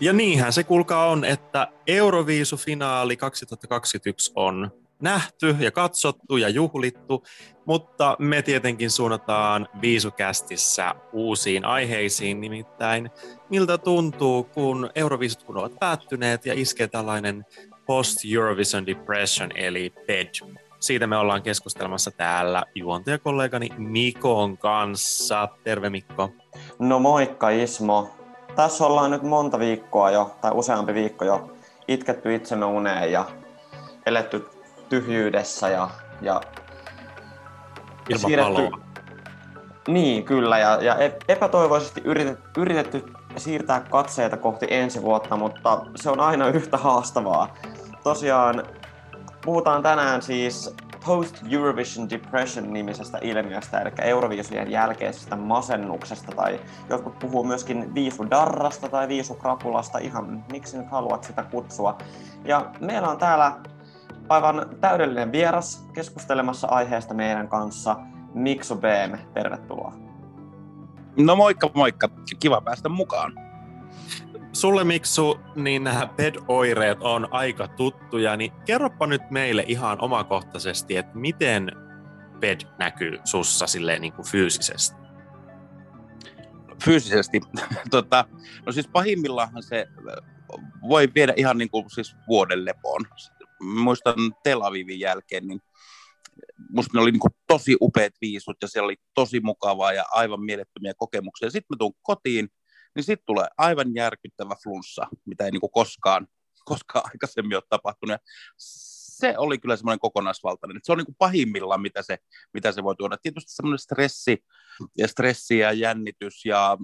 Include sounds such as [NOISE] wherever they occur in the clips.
Ja niinhän se kulkaa on, että Euroviisufinaali 2021 on nähty ja katsottu ja juhlittu, mutta me tietenkin suunnataan Viisukästissä uusiin aiheisiin, nimittäin miltä tuntuu, kun Euroviisut kun ovat päättyneet ja iskee tällainen post-Eurovision depression eli PED. Siitä me ollaan keskustelemassa täällä juontajakollegani Mikon kanssa. Terve Mikko. No moikka Ismo. Tässä ollaan nyt monta viikkoa jo, tai useampi viikko jo, itketty itsemme uneen ja eletty tyhjyydessä ja, ja Ilman siirretty, Niin, kyllä, ja, ja epätoivoisesti yritetty, yritetty siirtää katseita kohti ensi vuotta, mutta se on aina yhtä haastavaa. Tosiaan puhutaan tänään siis Post-Eurovision Depression nimisestä ilmiöstä, eli Euroviisujen jälkeisestä masennuksesta, tai jotkut puhuu myöskin viisudarrasta tai viisukrapulasta, ihan miksi nyt haluat sitä kutsua. Ja meillä on täällä aivan täydellinen vieras keskustelemassa aiheesta meidän kanssa, Miksu BM, tervetuloa. No moikka moikka, kiva päästä mukaan. Sulle Miksu, niin nämä PED-oireet on aika tuttuja, niin kerropa nyt meille ihan omakohtaisesti, että miten PED näkyy sussa silleen niin kuin fyysisesti? Fyysisesti? [LAUGHS] tota, no siis pahimmillaan se voi viedä ihan niin kuin siis vuoden lepoon. Muistan Tel Avivin jälkeen, niin musta ne oli niin kuin tosi upeat viisut ja siellä oli tosi mukavaa ja aivan mielettömiä kokemuksia. Sitten mä tuun kotiin niin sitten tulee aivan järkyttävä flunssa, mitä ei niinku koskaan, [LAUGHS] koskaan aikaisemmin ole tapahtunut. Ja se oli kyllä semmoinen kokonaisvaltainen. Se on niin kuin pahimmillaan, mitä se, mitä se voi tuoda. Tietysti semmoinen stressi ja stressi ja jännitys ja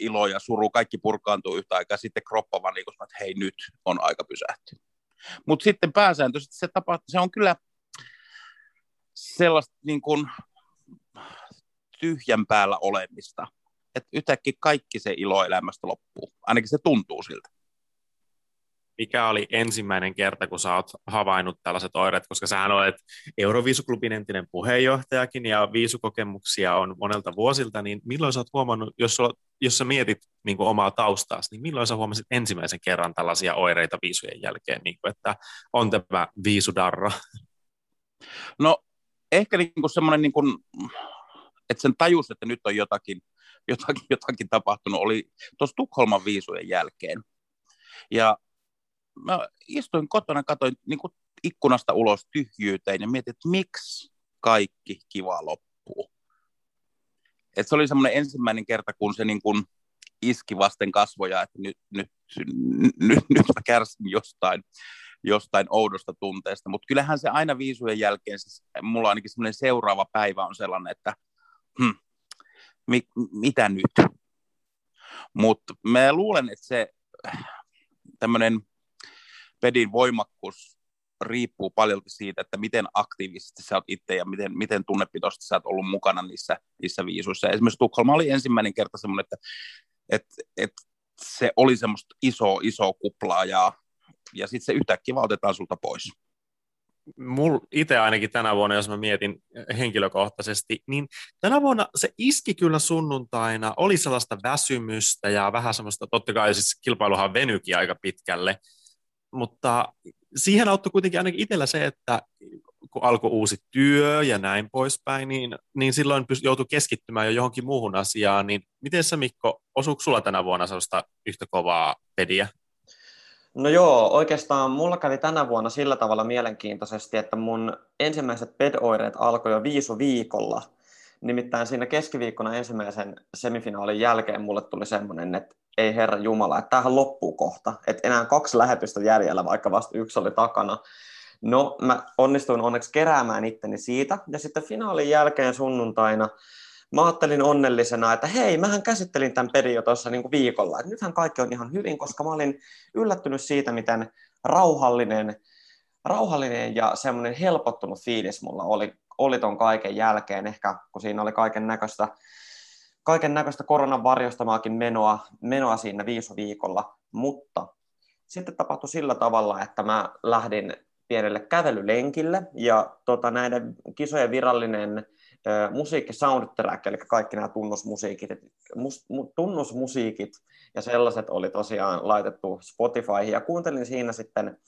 ilo ja suru, kaikki purkaantuu yhtä aikaa. Sitten kroppa vaan niin kuin, että hei nyt on aika pysähtyä. Mutta sitten pääsääntöisesti se, tapa, se on kyllä sellaista niin kuin tyhjän päällä olemista että yhtäkkiä kaikki se ilo elämästä loppuu. Ainakin se tuntuu siltä. Mikä oli ensimmäinen kerta, kun sä oot havainnut tällaiset oireet, koska sähän olet Euroviisuklubin entinen puheenjohtajakin ja viisukokemuksia on monelta vuosilta, niin milloin sä oot huomannut, jos, sulla, jos sä mietit niin omaa taustaasi, niin milloin sä huomasit ensimmäisen kerran tällaisia oireita viisujen jälkeen, niin kuin, että on tämä viisudarra? No ehkä niin kuin semmoinen, niin kuin, että sen tajus, että nyt on jotakin, jotakin, jotakin tapahtunut, oli tuossa Tukholman viisujen jälkeen. Ja mä istuin kotona, katsoin niin kuin ikkunasta ulos tyhjyyteen ja mietin, että miksi kaikki kiva loppuu. Et se oli semmoinen ensimmäinen kerta, kun se niin kuin iski vasten kasvoja, että nyt, nyt, nyt, nyt mä kärsin jostain, jostain oudosta tunteesta. Mutta kyllähän se aina viisujen jälkeen, siis mulla ainakin semmoinen seuraava päivä on sellainen, että hmm, mi, mitä nyt? Mutta mä luulen, että se tämmöinen pedin voimakkuus riippuu paljon siitä, että miten aktiivisesti sä oot itse ja miten, miten tunnepitoisesti sä oot ollut mukana niissä, niissä viisuissa. Esimerkiksi Tukholma oli ensimmäinen kerta semmoinen, että, että, että se oli semmoista iso, iso kuplaa ja, ja sitten se yhtäkkiä vaan otetaan sulta pois mul itse ainakin tänä vuonna, jos mä mietin henkilökohtaisesti, niin tänä vuonna se iski kyllä sunnuntaina, oli sellaista väsymystä ja vähän semmoista, totta kai siis kilpailuhan venykin aika pitkälle, mutta siihen auttoi kuitenkin ainakin itsellä se, että kun alkoi uusi työ ja näin poispäin, niin, niin silloin joutui keskittymään jo johonkin muuhun asiaan, niin miten sä Mikko, osuuko sulla tänä vuonna sellaista yhtä kovaa pediä? No joo, oikeastaan mulla kävi tänä vuonna sillä tavalla mielenkiintoisesti, että mun ensimmäiset pedoireet alkoi jo viisu viikolla. Nimittäin siinä keskiviikkona ensimmäisen semifinaalin jälkeen mulle tuli semmoinen, että ei herra Jumala, että tämähän loppuu kohta. Että enää kaksi lähetystä jäljellä, vaikka vasta yksi oli takana. No, mä onnistuin onneksi keräämään itteni siitä. Ja sitten finaalin jälkeen sunnuntaina mä ajattelin onnellisena, että hei, mähän käsittelin tämän pelin jo tuossa niin viikolla, että nythän kaikki on ihan hyvin, koska mä olin yllättynyt siitä, miten rauhallinen, rauhallinen ja semmoinen helpottunut fiilis mulla oli, oli ton kaiken jälkeen, ehkä kun siinä oli kaiken näköistä kaiken näköistä koronan varjostamaakin menoa, menoa siinä viisu viikolla, mutta sitten tapahtui sillä tavalla, että mä lähdin pienelle kävelylenkille ja tota, näiden kisojen virallinen musiikki soundtrack, eli kaikki nämä tunnusmusiikit, mus, tunnusmusiikit ja sellaiset oli tosiaan laitettu Spotifyhin ja kuuntelin siinä sitten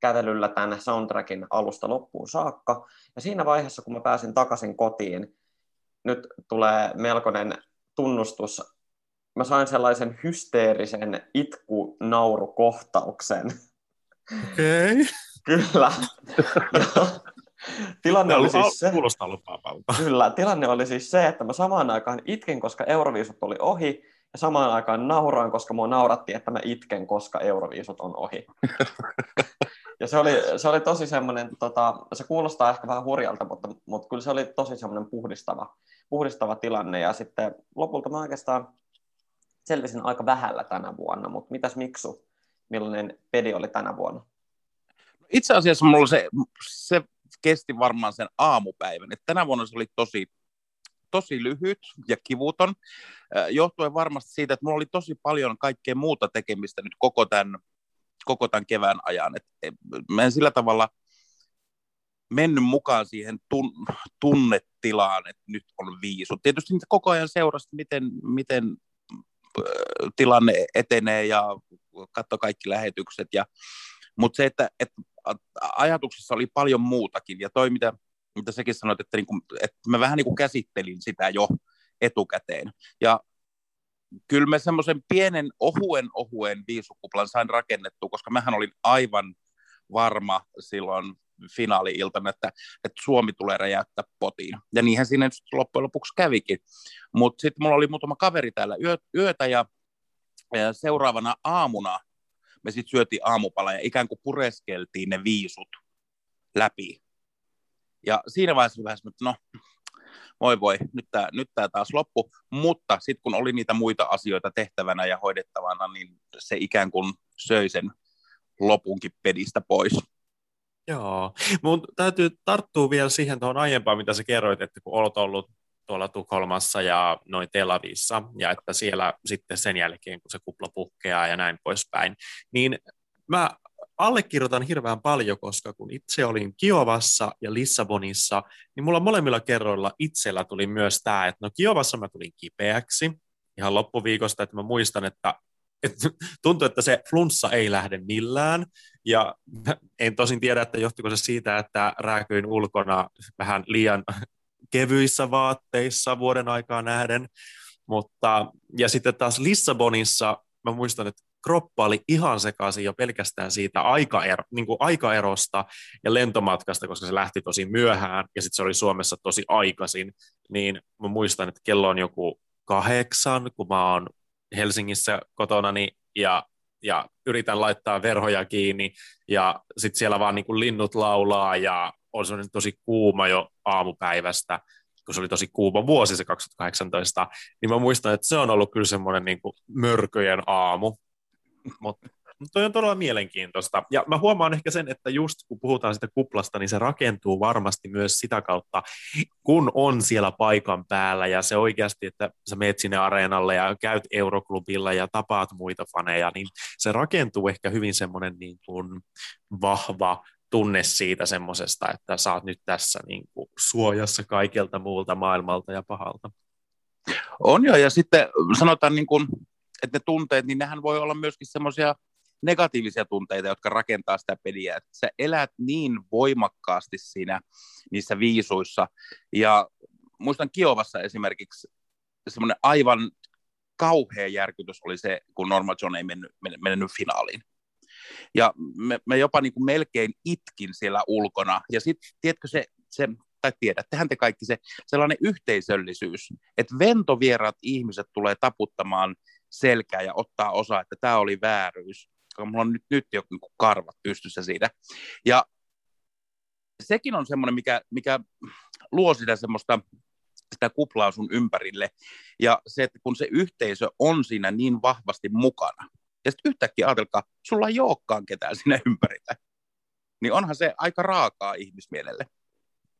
kävelyllä tämän soundtrackin alusta loppuun saakka. Ja siinä vaiheessa, kun mä pääsin takaisin kotiin, nyt tulee melkoinen tunnustus. Mä sain sellaisen hysteerisen itku-naurukohtauksen. Okei. Okay. [LAUGHS] Kyllä. [LAUGHS] tilanne oli siis se, Kuulostaa lupaavalta. Kyllä, tilanne oli siis se, että mä samaan aikaan itkin, koska Euroviisut oli ohi, ja samaan aikaan nauraan, koska mua nauratti, että mä itken, koska Euroviisut on ohi. ja se oli, se oli tosi semmoinen, tota, se kuulostaa ehkä vähän hurjalta, mutta, mutta kyllä se oli tosi semmoinen puhdistava, puhdistava tilanne. Ja sitten lopulta mä oikeastaan selvisin aika vähällä tänä vuonna, mutta mitäs Miksu, millainen pedi oli tänä vuonna? Itse asiassa mulla se, se kesti varmaan sen aamupäivän. Et tänä vuonna se oli tosi, tosi lyhyt ja kivuton, johtuen varmasti siitä, että mulla oli tosi paljon kaikkea muuta tekemistä nyt koko tämän, koko tämän kevään ajan. Et, et, mä en sillä tavalla mennyt mukaan siihen tun, tunnetilaan, että nyt on viisu. Tietysti niitä koko ajan seurasi, miten, miten tilanne etenee ja katso kaikki lähetykset. Ja, mutta se, että, että ajatuksessa oli paljon muutakin, ja toi, mitä, mitä sekin sanoit, että, niinku, että mä vähän niin kuin käsittelin sitä jo etukäteen. Ja kyllä mä semmoisen pienen ohuen ohuen viisukuplan sain rakennettua, koska mähän olin aivan varma silloin finaali-iltana, että, että Suomi tulee räjäyttää potiin. Ja niinhän siinä loppujen lopuksi kävikin. Mutta sitten mulla oli muutama kaveri täällä yö, yötä ja, ja seuraavana aamuna me sitten syötiin aamupala ja ikään kuin pureskeltiin ne viisut läpi. Ja siinä vaiheessa vähän että no, voi voi, nyt tämä nyt tää taas loppu. Mutta sitten kun oli niitä muita asioita tehtävänä ja hoidettavana, niin se ikään kuin söi sen lopunkin pedistä pois. Joo, mun täytyy tarttua vielä siihen tuohon aiempaan, mitä sä kerroit, että kun olet ollut tuolla Tukholmassa ja noin Tel Avissa, ja että siellä sitten sen jälkeen, kun se kupla puhkeaa ja näin poispäin, niin mä allekirjoitan hirveän paljon, koska kun itse olin Kiovassa ja Lissabonissa, niin mulla molemmilla kerroilla itsellä tuli myös tämä, että no Kiovassa mä tulin kipeäksi ihan loppuviikosta, että mä muistan, että että tuntuu, että se flunssa ei lähde millään, ja en tosin tiedä, että johtuiko se siitä, että rääkyin ulkona vähän liian kevyissä vaatteissa vuoden aikaa nähden, mutta, ja sitten taas Lissabonissa, mä muistan, että kroppa oli ihan sekaisin jo pelkästään siitä aikaero, niin kuin aikaerosta ja lentomatkasta, koska se lähti tosi myöhään ja sitten se oli Suomessa tosi aikaisin, niin mä muistan, että kello on joku kahdeksan, kun mä oon Helsingissä kotonani ja, ja yritän laittaa verhoja kiinni ja sitten siellä vaan niin kuin linnut laulaa ja on semmoinen tosi kuuma jo aamupäivästä, kun se oli tosi kuuma vuosi se 2018, niin mä muistan, että se on ollut kyllä semmoinen niin kuin mörköjen aamu. Mutta toi on todella mielenkiintoista. Ja mä huomaan ehkä sen, että just kun puhutaan sitä kuplasta, niin se rakentuu varmasti myös sitä kautta, kun on siellä paikan päällä ja se oikeasti, että sä meet sinne areenalle ja käyt Euroklubilla ja tapaat muita faneja, niin se rakentuu ehkä hyvin semmoinen niin kuin vahva tunne siitä semmoisesta, että sä oot nyt tässä niin kuin suojassa kaikelta muulta maailmalta ja pahalta. On jo, ja sitten sanotaan, niin kuin, että ne tunteet, niin nehän voi olla myöskin semmoisia negatiivisia tunteita, jotka rakentaa sitä peliä. Että sä elät niin voimakkaasti siinä niissä viisuissa. Ja muistan Kiovassa esimerkiksi semmoinen aivan kauhea järkytys oli se, kun Norma John ei mennyt, mennyt finaaliin. Ja me, me jopa niin kuin melkein itkin siellä ulkona. Ja sitten, tiedätkö se, se tai tiedättehän te kaikki se sellainen yhteisöllisyys, että ventovieraat ihmiset tulee taputtamaan selkää ja ottaa osaa, että tämä oli vääryys. Mulla on nyt, nyt jo niin karvat pystyssä siitä. Ja sekin on semmoinen, mikä, mikä luo sitä semmoista sitä kuplaa sun ympärille. Ja se, että kun se yhteisö on siinä niin vahvasti mukana, ja sitten yhtäkkiä ajatelkaa, sulla ei olekaan ketään sinne ympärillä. Niin onhan se aika raakaa ihmismielelle.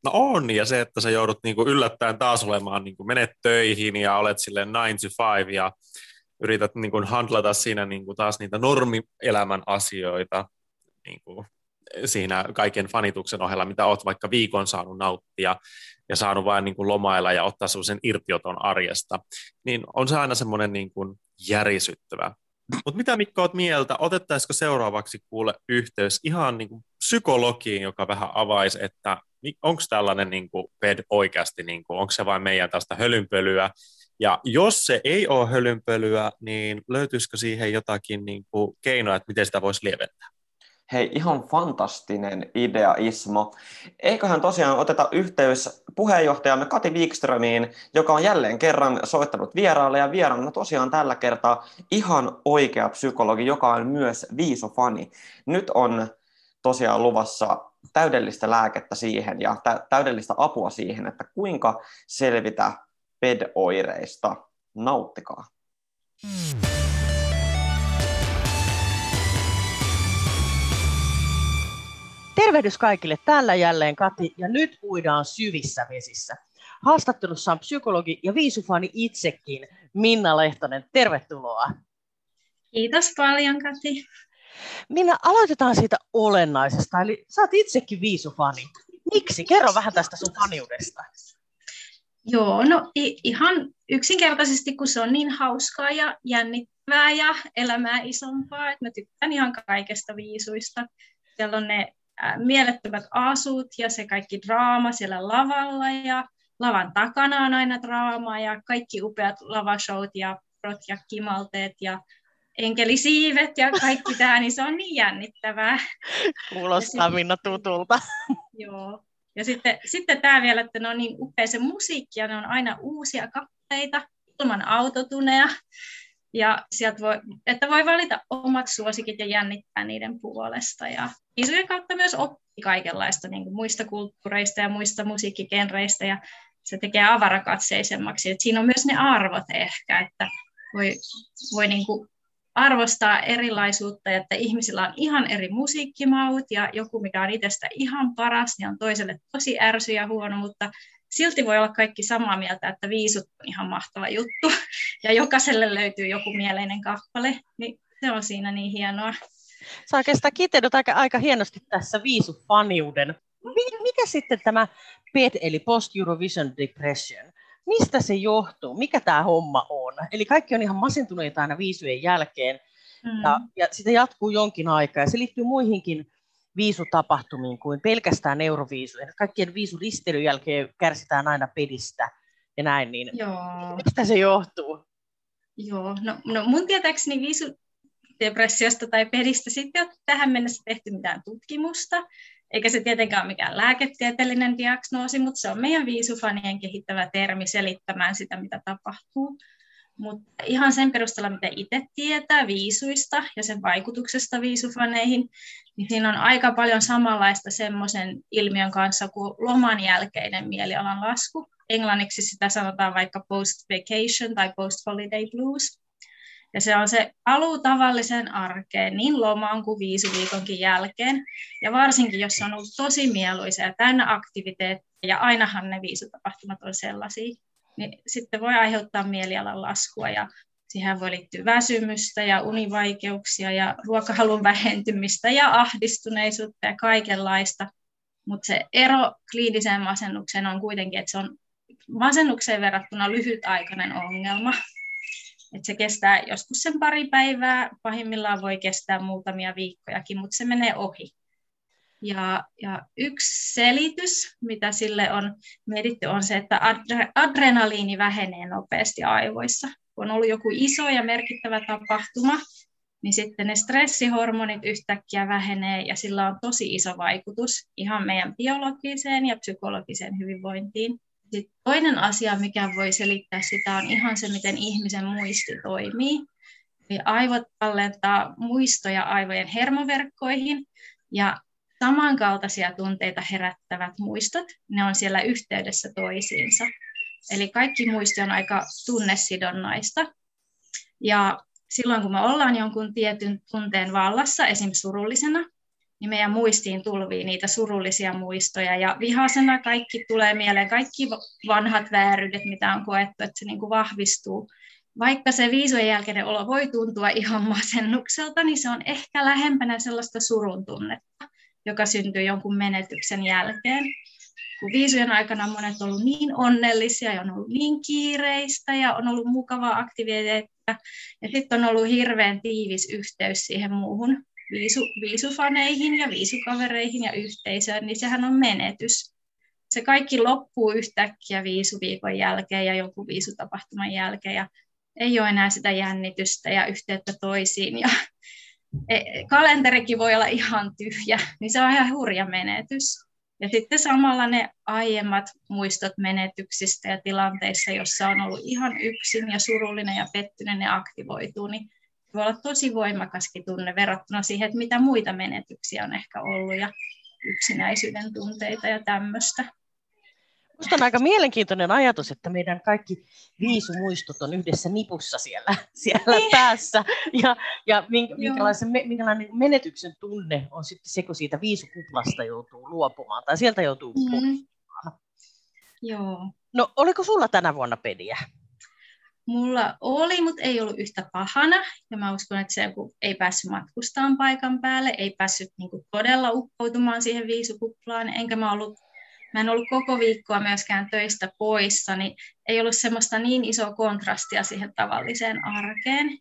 No on, ja se, että sä joudut niinku yllättäen taas olemaan, niinku menet töihin ja olet sille 9 to 5 ja yrität niinku handlata siinä niinku taas niitä normielämän asioita. Niinku, siinä kaiken fanituksen ohella, mitä olet vaikka viikon saanut nauttia ja saanut vain niin kuin lomailla ja ottaa sellaisen irtioton arjesta, niin on se aina semmoinen niin kuin järisyttävä. Mutta mitä Mikko olet mieltä, otettaisiko seuraavaksi kuule yhteys ihan niin kuin psykologiin, joka vähän avaisi, että onko tällainen niin kuin PED oikeasti, niin kuin, onko se vain meidän tästä hölynpölyä, ja jos se ei ole hölynpölyä, niin löytyisikö siihen jotakin niin kuin keinoa, että miten sitä voisi lieventää? Hei, ihan fantastinen idea, Ismo. Eiköhän tosiaan oteta yhteys puheenjohtajamme Kati Wikströmiin, joka on jälleen kerran soittanut vieraalle, ja vieraana tosiaan tällä kertaa ihan oikea psykologi, joka on myös viisofani. Nyt on tosiaan luvassa täydellistä lääkettä siihen ja täydellistä apua siihen, että kuinka selvitä PED-oireista. Nauttikaa. Tervehdys kaikille. Täällä jälleen Kati ja nyt uidaan syvissä vesissä. Haastattelussa on psykologi ja viisufani itsekin Minna Lehtonen. Tervetuloa. Kiitos paljon Kati. Minna, aloitetaan siitä olennaisesta. Eli sä oot itsekin viisufani. Miksi? Kerro vähän tästä sun faniudesta. Joo, no ihan yksinkertaisesti, kun se on niin hauskaa ja jännittävää ja elämää isompaa, että mä tykkään ihan kaikesta viisuista. Siellä on ne mielettömät asut ja se kaikki draama siellä lavalla ja lavan takana on aina draamaa ja kaikki upeat lavashowt ja prot ja kimalteet ja enkelisiivet ja kaikki tämä, niin se on niin jännittävää. Kuulostaa Minna tutulta. Joo. Ja sitten, sitten tämä vielä, että ne on niin upea se musiikki ja ne on aina uusia kappaleita ilman autotuneja. Ja sieltä voi, että voi valita omat suosikit ja jännittää niiden puolesta. Ja isujen kautta myös oppii kaikenlaista niin kuin muista kulttuureista ja muista musiikkigenreistä. Ja se tekee avarakatseisemmaksi. Et siinä on myös ne arvot ehkä, että voi, voi niin kuin arvostaa erilaisuutta, että ihmisillä on ihan eri musiikkimaut ja joku, mikä on itsestä ihan paras, niin on toiselle tosi ärsy ja huono, mutta silti voi olla kaikki samaa mieltä, että viisut on ihan mahtava juttu [LAUGHS] ja jokaiselle löytyy joku mieleinen kappale, niin se on siinä niin hienoa. Sä oikeastaan kiteydyt aika, aika hienosti tässä viisufaniuden. Mikä sitten tämä PET eli Post Eurovision Depression? mistä se johtuu, mikä tämä homma on. Eli kaikki on ihan masentuneita aina viisujen jälkeen, mm. ja, ja sitä jatkuu jonkin aikaa, ja se liittyy muihinkin viisutapahtumiin kuin pelkästään euroviisujen. Kaikkien viisuristeilyn jälkeen kärsitään aina pedistä ja näin, niin Joo. mistä se johtuu? Joo, no, no mun tietääkseni viisudepressiosta tai pedistä sitten ole tähän mennessä tehty mitään tutkimusta, eikä se tietenkään ole mikään lääketieteellinen diagnoosi, mutta se on meidän viisufanien kehittävä termi selittämään sitä, mitä tapahtuu. Mutta ihan sen perusteella, mitä itse tietää viisuista ja sen vaikutuksesta viisufaneihin, niin siinä on aika paljon samanlaista semmoisen ilmiön kanssa kuin loman jälkeinen mielialan lasku. Englanniksi sitä sanotaan vaikka post-vacation tai post-holiday blues. Ja se on se paluu tavallisen arkeen niin lomaan kuin viikonkin jälkeen. Ja varsinkin, jos on ollut tosi mieluisa ja täynnä aktiviteetteja, ja ainahan ne viisutapahtumat on sellaisia, niin sitten voi aiheuttaa mielialan laskua ja siihen voi liittyä väsymystä ja univaikeuksia ja ruokahalun vähentymistä ja ahdistuneisuutta ja kaikenlaista. Mutta se ero kliiniseen masennukseen on kuitenkin, että se on masennukseen verrattuna lyhytaikainen ongelma. Et se kestää joskus sen pari päivää, pahimmillaan voi kestää muutamia viikkojakin, mutta se menee ohi. Ja, ja yksi selitys, mitä sille on mietitty, on se, että adre, adrenaliini vähenee nopeasti aivoissa. Kun on ollut joku iso ja merkittävä tapahtuma, niin sitten ne stressihormonit yhtäkkiä vähenee ja sillä on tosi iso vaikutus ihan meidän biologiseen ja psykologiseen hyvinvointiin. Sitten toinen asia, mikä voi selittää sitä, on ihan se, miten ihmisen muisti toimii. Eli aivot tallentaa muistoja aivojen hermoverkkoihin, ja samankaltaisia tunteita herättävät muistot, ne on siellä yhteydessä toisiinsa. Eli kaikki muisti on aika tunnesidonnaista. Ja silloin kun me ollaan jonkun tietyn tunteen vallassa, esim. surullisena, niin meidän muistiin tulvii niitä surullisia muistoja ja vihasena kaikki tulee mieleen, kaikki vanhat vääryydet, mitä on koettu, että se niin kuin vahvistuu. Vaikka se viisujen jälkeinen olo voi tuntua ihan masennukselta, niin se on ehkä lähempänä sellaista surun tunnetta. Joka syntyy jonkun menetyksen jälkeen. Kun viisujen aikana monet on ollut niin onnellisia ja on ollut niin kiireistä ja on ollut mukavaa aktiviteettia. Ja sitten on ollut hirveän tiivis yhteys siihen muuhun viisu, viisufaneihin ja viisukavereihin ja yhteisöön, niin sehän on menetys. Se kaikki loppuu yhtäkkiä viisuviikon jälkeen ja joku viisutapahtuman jälkeen ja ei ole enää sitä jännitystä ja yhteyttä toisiin ja kalenterikin voi olla ihan tyhjä, niin se on ihan hurja menetys. Ja sitten samalla ne aiemmat muistot menetyksistä ja tilanteissa, jossa on ollut ihan yksin ja surullinen ja pettynyt, ne aktivoituu, niin voi olla tosi voimakaskin tunne verrattuna siihen, että mitä muita menetyksiä on ehkä ollut ja yksinäisyyden tunteita ja tämmöistä. Minusta on aika mielenkiintoinen ajatus, että meidän kaikki viisumuistot on yhdessä nipussa siellä, siellä niin. päässä. Ja, ja minkälaisen, minkälainen menetyksen tunne on sitten se, kun siitä viisukuplasta joutuu luopumaan tai sieltä joutuu mm. Joo. No, oliko sulla tänä vuonna pediä? Mulla oli, mutta ei ollut yhtä pahana. Ja mä uskon, että se kun ei päässyt matkustamaan paikan päälle, ei päässyt niin kuin todella uppoutumaan siihen viisukuplaan, enkä mä ollut mä en ollut koko viikkoa myöskään töistä poissa, niin ei ollut semmoista niin isoa kontrastia siihen tavalliseen arkeen.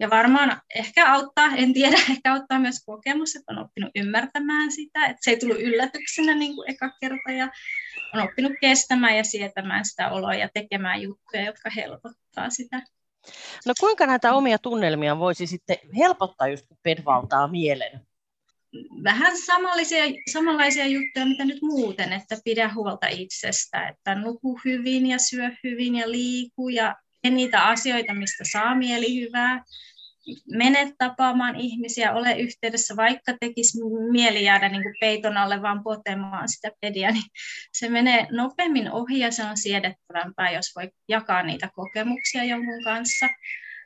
Ja varmaan ehkä auttaa, en tiedä, [LAUGHS] ehkä auttaa myös kokemus, että on oppinut ymmärtämään sitä, että se ei tullut yllätyksenä niin kuin eka kerta ja on oppinut kestämään ja sietämään sitä oloa ja tekemään juttuja, jotka helpottaa sitä. No kuinka näitä omia tunnelmia voisi sitten helpottaa, just kun pedvaltaa mielen? Vähän samanlaisia, samanlaisia juttuja, mitä nyt muuten, että pidä huolta itsestä, että nuku hyvin ja syö hyvin ja liiku ja niitä asioita, mistä saa mieli hyvää. Mene tapaamaan ihmisiä, ole yhteydessä, vaikka tekisi mieli jäädä niin kuin peiton alle vaan potemaan sitä pediä, niin se menee nopeammin ohi ja se on siedettävämpää, jos voi jakaa niitä kokemuksia jonkun kanssa.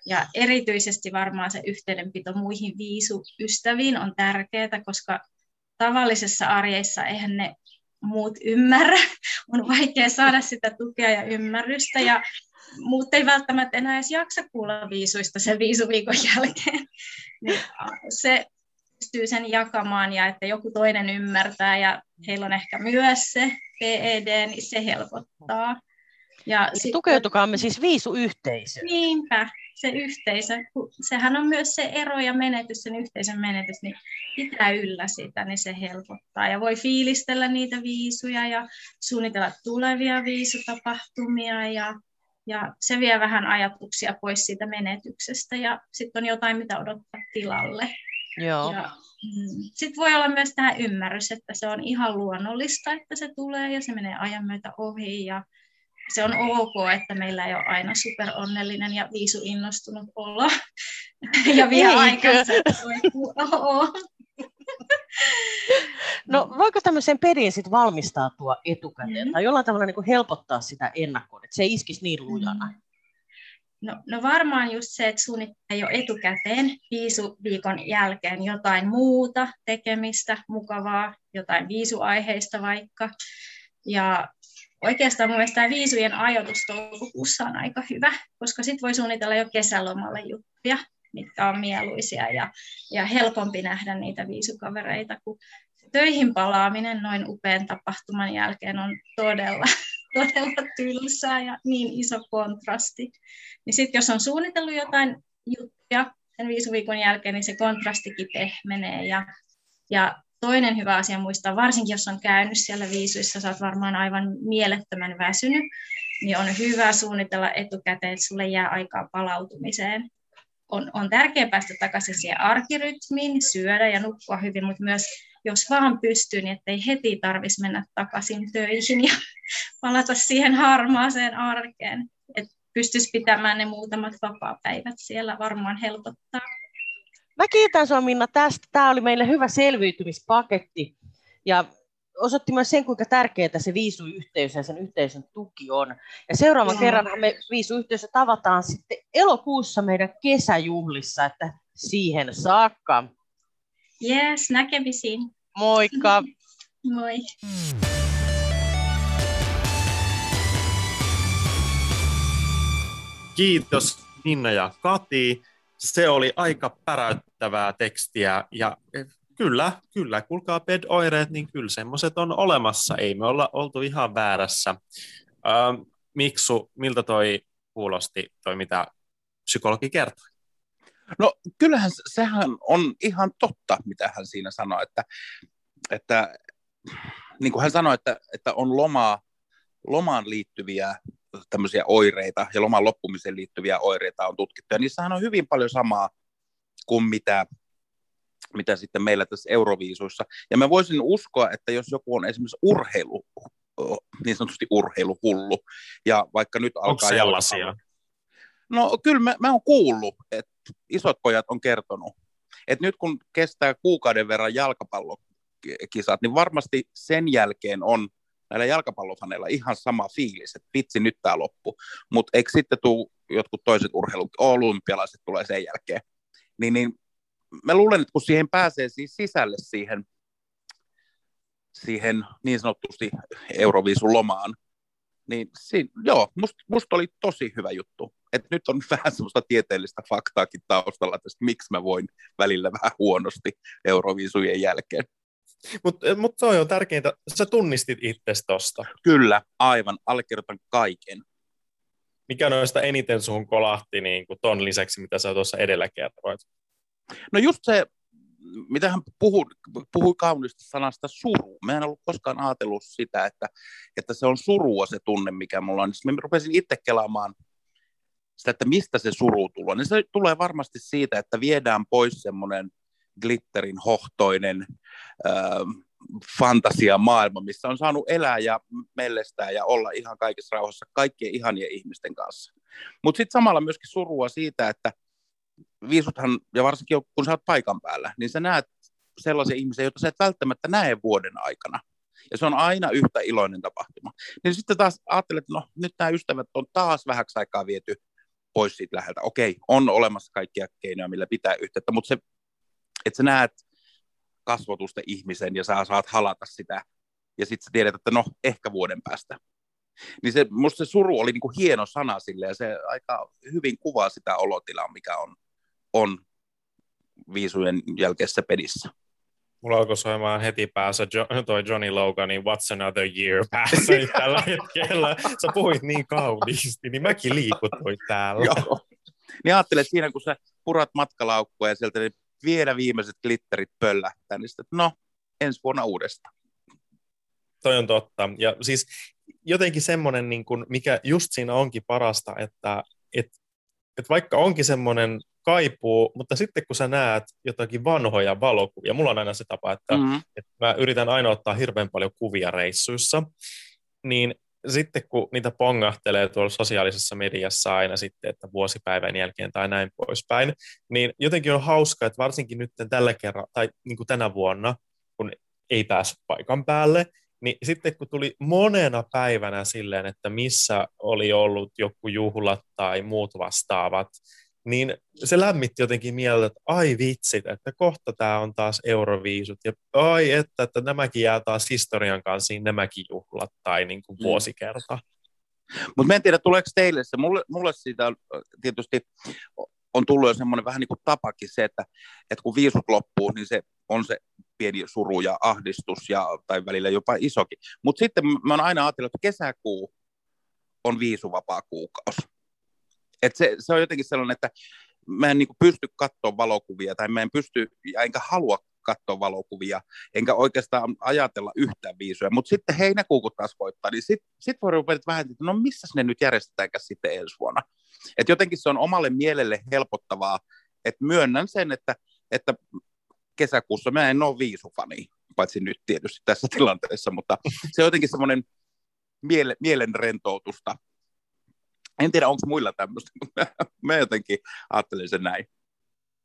Ja erityisesti varmaan se yhteydenpito muihin viisuystäviin on tärkeää, koska tavallisessa arjeissa eihän ne muut ymmärrä. [LAUGHS] On vaikea saada sitä tukea ja ymmärrystä ja muut ei välttämättä enää edes jaksa kuulla viisuista sen viisuviikon jälkeen. Niin se pystyy sen jakamaan ja että joku toinen ymmärtää ja heillä on ehkä myös se PED, niin se helpottaa. Ja niin Tukeutukaamme siis viisuyhteisöön. Niinpä, se yhteisö, sehän on myös se ero ja menetys, sen yhteisön menetys, niin pitää yllä sitä, niin se helpottaa. Ja voi fiilistellä niitä viisuja ja suunnitella tulevia viisutapahtumia ja, ja se vie vähän ajatuksia pois siitä menetyksestä ja sitten on jotain, mitä odottaa tilalle. Joo. Ja, mm, sitten voi olla myös tämä ymmärrys, että se on ihan luonnollista, että se tulee ja se menee ajan myötä ohi ja se on ok, että meillä ei ole aina superonnellinen ja viisu innostunut olla. ja vielä aikansa. No voiko tämmöisen pedin sitten valmistautua etukäteen mm. tai jollain tavalla niin helpottaa sitä ennakkoon, että se ei iskisi niin lujana? Mm. No, no varmaan just se, että suunnittelee jo etukäteen viisuviikon jälkeen jotain muuta tekemistä, mukavaa, jotain viisuaiheista vaikka. Ja oikeastaan mun mielestä tämä viisujen ajoitus toukokuussa on aika hyvä, koska sitten voi suunnitella jo kesälomalle juttuja, mitkä on mieluisia ja, ja helpompi nähdä niitä viisukavereita, kun töihin palaaminen noin upean tapahtuman jälkeen on todella, [LAUGHS] todella tylsää ja niin iso kontrasti. Niin sitten jos on suunnitellut jotain juttuja sen viisuviikon jälkeen, niin se kontrastikin pehmenee ja, ja toinen hyvä asia muistaa, varsinkin jos on käynyt siellä viisuissa, sä oot varmaan aivan mielettömän väsynyt, niin on hyvä suunnitella etukäteen, että sulle jää aikaa palautumiseen. On, on tärkeää päästä takaisin siihen arkirytmiin, syödä ja nukkua hyvin, mutta myös jos vaan pystyy, niin ettei heti tarvitsisi mennä takaisin töihin ja [LAUGHS] palata siihen harmaaseen arkeen. Että pystyisi pitämään ne muutamat vapaa-päivät siellä, varmaan helpottaa. Mä kiitän sinua Minna tästä. Tämä oli meille hyvä selviytymispaketti ja osoitti myös sen, kuinka tärkeää se viisuyhteys ja sen yhteisön tuki on. Ja seuraavan kerran me viisuyhteisö tavataan sitten elokuussa meidän kesäjuhlissa, että siihen saakka. Yes, näkemisiin. Moikka. [LAUGHS] Moi. Kiitos Minna ja Kati se oli aika päräyttävää tekstiä ja Kyllä, kyllä. Kuulkaa PED-oireet, niin kyllä semmoiset on olemassa. Ei me olla oltu ihan väärässä. Ähm, Miksu, miltä toi kuulosti, toi mitä psykologi kertoi? No kyllähän sehän on ihan totta, mitä hän siinä sanoi, että, että niin kuin hän sanoi, että, että on lomaa, lomaan liittyviä tämmöisiä oireita ja loman loppumiseen liittyviä oireita on tutkittu, ja niissähän on hyvin paljon samaa kuin mitä, mitä sitten meillä tässä Euroviisuissa. Ja mä voisin uskoa, että jos joku on esimerkiksi urheilu, niin sanotusti urheiluhullu, ja vaikka nyt alkaa... Onko sellaisia? No kyllä mä, mä oon kuullut, että isot pojat on kertonut, että nyt kun kestää kuukauden verran jalkapallokisat, niin varmasti sen jälkeen on näillä jalkapallofaneilla ihan sama fiilis, että vitsi, nyt tämä loppu. Mutta eikö sitten tule jotkut toiset urheilu, olympialaiset tulee sen jälkeen. Niin, niin mä luulen, että kun siihen pääsee siis sisälle siihen, siihen niin sanotusti Euroviisun lomaan, niin siinä, joo, musta must oli tosi hyvä juttu. Et nyt on [LAUGHS] vähän semmoista tieteellistä faktaakin taustalla tästä, miksi mä voin välillä vähän huonosti Euroviisujen jälkeen. Mutta mut se on jo tärkeintä, sä tunnistit itse tosta. Kyllä, aivan, allekirjoitan kaiken. Mikä noista eniten suhun kolahti niin kuin ton lisäksi, mitä sä tuossa edellä kerroit? No just se, mitä hän puhui, puhui kauniista sanasta suru. Mä en ollut koskaan ajatellut sitä, että, että se on surua se tunne, mikä mulla on. Sitten mä rupesin itse kelaamaan sitä, että mistä se suru tulee. Niin se tulee varmasti siitä, että viedään pois semmoinen glitterin hohtoinen äh, fantasiamaailma, missä on saanut elää ja mellestää ja olla ihan kaikessa rauhassa kaikkien ihanien ihmisten kanssa. Mutta sitten samalla myöskin surua siitä, että viisuthan, ja varsinkin kun sä oot paikan päällä, niin sä näet sellaisia ihmisiä, joita sä et välttämättä näe vuoden aikana. Ja se on aina yhtä iloinen tapahtuma. Niin sitten taas ajattelet, että no nyt nämä ystävät on taas vähäksi aikaa viety pois siitä läheltä. Okei, on olemassa kaikkia keinoja, millä pitää yhteyttä, mutta se, että sä näet kasvotusta ihmisen ja sä saat halata sitä, ja sitten sä tiedät, että no, ehkä vuoden päästä. Niin se, musta se suru oli niinku hieno sana sille, ja se aika hyvin kuvaa sitä olotilaa, mikä on, on viisujen jälkeisessä pedissä. Mulla alkoi soimaan heti päässä jo, toi Johnny Loganin What's Another Year päässä [LAUGHS] tällä hetkellä. Sä puhuit niin kauniisti, niin mäkin liikutoin täällä. Joo. Niin ajattelet, että siinä kun sä purat matkalaukkua ja sieltä ne vielä viimeiset glitterit pöllähtää, niin sitten, että no, ensi vuonna uudestaan. Toi on totta. Ja siis jotenkin semmoinen, niin kuin, mikä just siinä onkin parasta, että et, et vaikka onkin semmoinen kaipuu, mutta sitten kun sä näet jotakin vanhoja valokuvia, mulla on aina se tapa, että, mm-hmm. että mä yritän aina ottaa hirveän paljon kuvia reissuissa, niin sitten kun niitä pongahtelee tuolla sosiaalisessa mediassa aina sitten, että vuosipäivän jälkeen tai näin poispäin, niin jotenkin on hauska, että varsinkin nyt tällä kerralla, tai niin kuin tänä vuonna, kun ei päässyt paikan päälle, niin sitten kun tuli monena päivänä silleen, että missä oli ollut joku juhlat tai muut vastaavat, niin se lämmitti jotenkin mieltä, että ai vitsit, että kohta tämä on taas Euroviisut, ja ai että, että nämäkin jää taas historian kanssa nämäkin juhlat tai niin kuin mm. vuosikerta. Mutta en tiedä, tuleeko teille se, mulle, mulle siitä tietysti on tullut jo semmoinen vähän niin kuin tapakin se, että, että kun viisut loppuu, niin se on se pieni suru ja ahdistus, ja, tai välillä jopa isokin. Mutta sitten mä oon aina ajatellut, että kesäkuu on viisuvapaa kuukausi. Et se, se on jotenkin sellainen, että mä en niin kuin pysty katsoa valokuvia, tai mä en pysty, enkä halua katsoa valokuvia, enkä oikeastaan ajatella yhtään viisuja. Mutta sitten heinäkuu, kun taas koittaa, niin sitten sit voi ruveta vähän, että no missä ne nyt järjestetäänkään sitten ensi vuonna. Et jotenkin se on omalle mielelle helpottavaa, että myönnän sen, että, että kesäkuussa mä en ole viisufani, paitsi nyt tietysti tässä [LAUGHS] tilanteessa, mutta se on jotenkin semmoinen miele, mielen rentoutusta. En tiedä, onko muilla tämmöistä, mutta mä jotenkin ajattelen sen näin.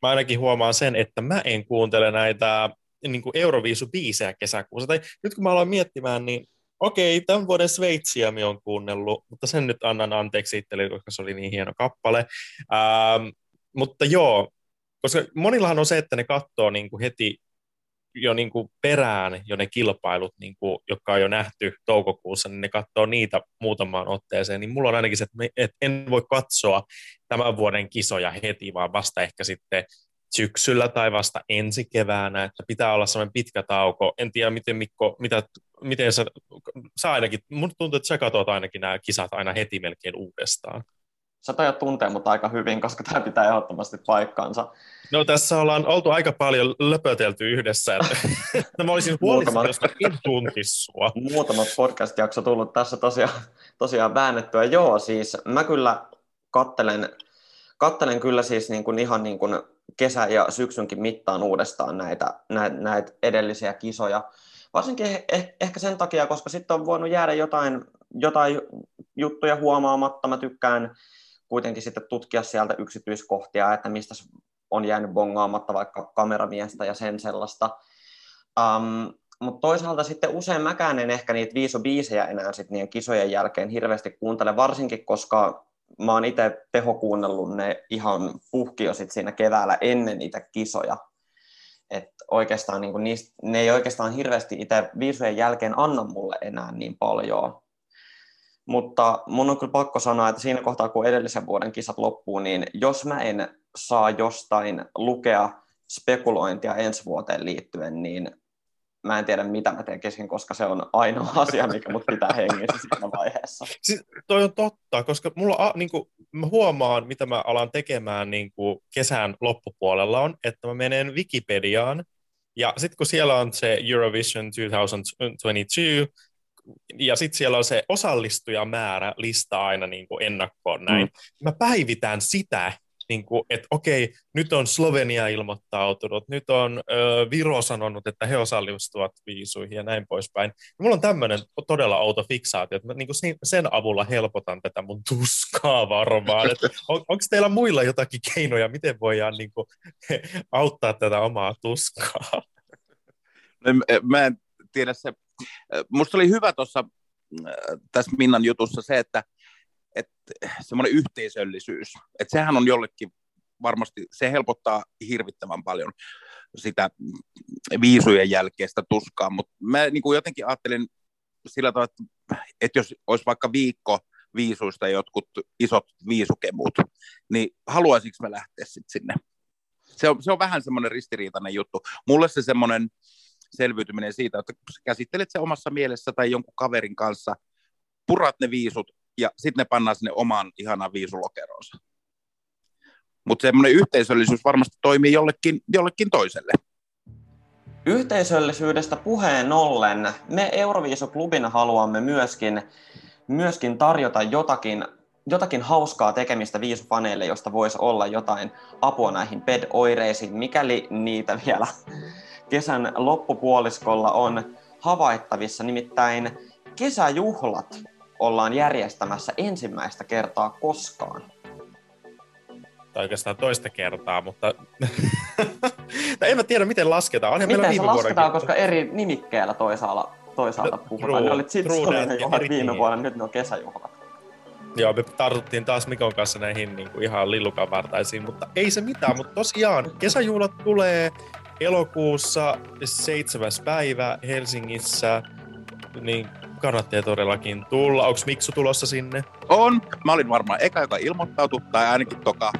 Mä ainakin huomaan sen, että mä en kuuntele näitä niin kuin Euroviisu-biisejä kesäkuussa. Tai nyt kun mä aloin miettimään, niin okei, tämän vuoden Sveitsiä mä oon kuunnellut, mutta sen nyt annan anteeksi itselleni, koska se oli niin hieno kappale. Ähm, mutta joo, koska monillahan on se, että ne katsoo niin kuin heti jo niin kuin perään jo ne kilpailut, niin kuin, jotka on jo nähty toukokuussa, niin ne katsoo niitä muutamaan otteeseen, niin mulla on ainakin se, että, en voi katsoa tämän vuoden kisoja heti, vaan vasta ehkä sitten syksyllä tai vasta ensi keväänä, että pitää olla sellainen pitkä tauko. En tiedä, miten Mikko, mitä, miten sä, sä ainakin, mun tuntuu, että sä katsot ainakin nämä kisat aina heti melkein uudestaan. Sä tajat tuntee mut aika hyvin, koska tämä pitää ehdottomasti paikkaansa. No tässä ollaan oltu aika paljon löpötelty yhdessä, että, [LAUGHS] mä olisin huolissani, koska en tuntisi sua. Muutamat podcast-jakso tullut tässä tosiaan, tosiaan väännettyä. Joo, siis mä kyllä kattelen, kattelen kyllä siis niin kuin ihan niin kuin kesä- ja syksynkin mittaan uudestaan näitä, näitä, näitä edellisiä kisoja. Varsinkin eh, ehkä sen takia, koska sitten on voinut jäädä jotain, jotain juttuja huomaamatta. Mä tykkään kuitenkin sitten tutkia sieltä yksityiskohtia, että mistä on jäänyt bongaamatta vaikka kameramiestä ja sen sellaista. Um, mutta toisaalta sitten usein mäkään en ehkä niitä viisobiisejä enää sit niiden kisojen jälkeen hirveästi kuuntele, varsinkin koska mä oon itse tehokuunnellut ne ihan puhki jo sit siinä keväällä ennen niitä kisoja. Et oikeastaan niin niistä, ne ei oikeastaan hirveästi itse viisujen jälkeen anna mulle enää niin paljon. Mutta mun on kyllä pakko sanoa, että siinä kohtaa kun edellisen vuoden kisat loppuu, niin jos mä en saa jostain lukea spekulointia ensi vuoteen liittyen, niin mä en tiedä mitä mä tekisin, koska se on ainoa [LAUGHS] asia, mikä mut pitää hengissä siinä vaiheessa. Siis toi on totta, koska mulla niin kuin, mä huomaan, mitä mä alan tekemään niin kuin kesän loppupuolella on, että mä menen Wikipediaan, ja sitten kun siellä on se Eurovision 2022, ja sitten siellä on se osallistujamäärä lista aina niin kuin ennakkoon näin. Mm. Mä päivitän sitä, niin kuin, että okei, nyt on Slovenia ilmoittautunut, nyt on ö, Viro sanonut, että he osallistuvat viisuihin ja näin poispäin. Ja mulla on tämmöinen todella outo fiksaatio, että mä niin kuin sen avulla helpotan tätä mun tuskaa varmaan. on, onko teillä muilla jotakin keinoja, miten voidaan niin kuin, [LAUGHS] auttaa tätä omaa tuskaa? No, mä en tiedä se. Musta oli hyvä tuossa tässä Minnan jutussa se, että että semmoinen yhteisöllisyys, että sehän on jollekin varmasti, se helpottaa hirvittävän paljon sitä viisujen jälkeistä tuskaa, mutta mä niin kuin jotenkin ajattelin sillä tavalla, että, että jos olisi vaikka viikko viisuista jotkut isot viisukemut, niin haluaisinko mä lähteä sitten sinne? Se on, se on vähän semmoinen ristiriitainen juttu. Mulle se semmoinen selviytyminen siitä, että käsittelet se omassa mielessä tai jonkun kaverin kanssa, purat ne viisut ja sitten ne pannaan sinne omaan ihanaan viisulokeroonsa. Mutta semmoinen yhteisöllisyys varmasti toimii jollekin, jollekin toiselle. Yhteisöllisyydestä puheen ollen, me Euroviisuklubina haluamme myöskin, myöskin tarjota jotakin, jotakin hauskaa tekemistä viisufaneille, josta voisi olla jotain apua näihin PED-oireisiin, mikäli niitä vielä kesän loppupuoliskolla on havaittavissa. Nimittäin kesäjuhlat ollaan järjestämässä ensimmäistä kertaa koskaan. Tai oikeastaan toista kertaa, mutta [LAUGHS] en mä tiedä, miten lasketaan. Onhan miten se lasketaan, koska eri nimikkeellä toisaalla, toisaalta no, puhutaan. Ne oli Zitskolinen juhlat viime vuonna, nyt ne on kesäjuhlat. Joo, me tartuttiin taas Mikon kanssa näihin niin kuin ihan lillukavartaisiin, mutta ei se mitään. Mutta tosiaan, kesäjuhlat tulee elokuussa 7. päivä Helsingissä, niin kannattaa todellakin tulla. Onko Miksu tulossa sinne? On. Mä olin varmaan eka, joka ilmoittautui, tai ainakin toka.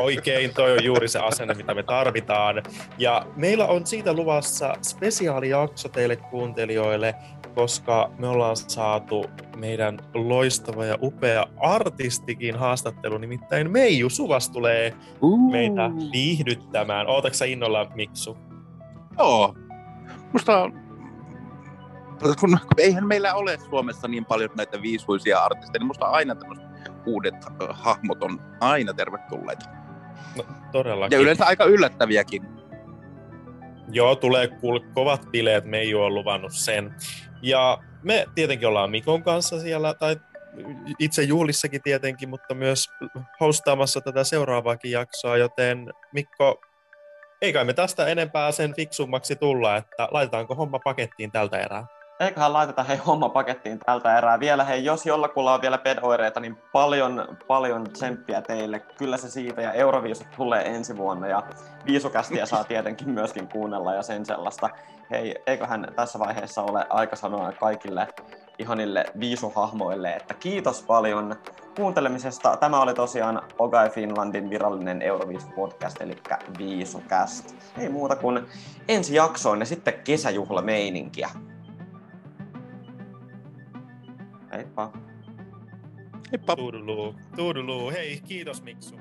Oikein, toi on juuri se asenne, mitä me tarvitaan. Ja meillä on siitä luvassa spesiaalijakso teille kuuntelijoille, koska me ollaan saatu meidän loistava ja upea artistikin haastattelu, nimittäin Meiju Suvas tulee uh. meitä viihdyttämään. Ootatko innolla, Miksu? Joo. Musta on kun eihän meillä ole Suomessa niin paljon näitä viisuisia artisteja, niin musta aina tämmöiset uudet hahmot on aina tervetulleita. No, todellakin. Ja yleensä aika yllättäviäkin. Joo, tulee kuule kovat bileet, me ei ole luvannut sen. Ja me tietenkin ollaan Mikon kanssa siellä, tai itse juhlissakin tietenkin, mutta myös hostaamassa tätä seuraavaakin jaksoa, joten Mikko, ei kai me tästä enempää sen fiksummaksi tulla, että laitetaanko homma pakettiin tältä erää? Eiköhän laiteta hei homma pakettiin tältä erää. Vielä hei, jos jollakulla on vielä pedoireita, niin paljon, paljon tsemppiä teille. Kyllä se siitä ja Euroviisut tulee ensi vuonna ja viisukästiä saa [LAUGHS] tietenkin myöskin kuunnella ja sen sellaista. Hei, eiköhän tässä vaiheessa ole aika sanoa kaikille ihanille viisuhahmoille, että kiitos paljon kuuntelemisesta. Tämä oli tosiaan Ogai Finlandin virallinen Euroviisu-podcast, eli Viisucast. Ei muuta kuin ensi jaksoon ja sitten kesäjuhlameininkiä. Heippa. Heippa. Tuuduluu. Tuuduluu. Hei, kiitos Miksu.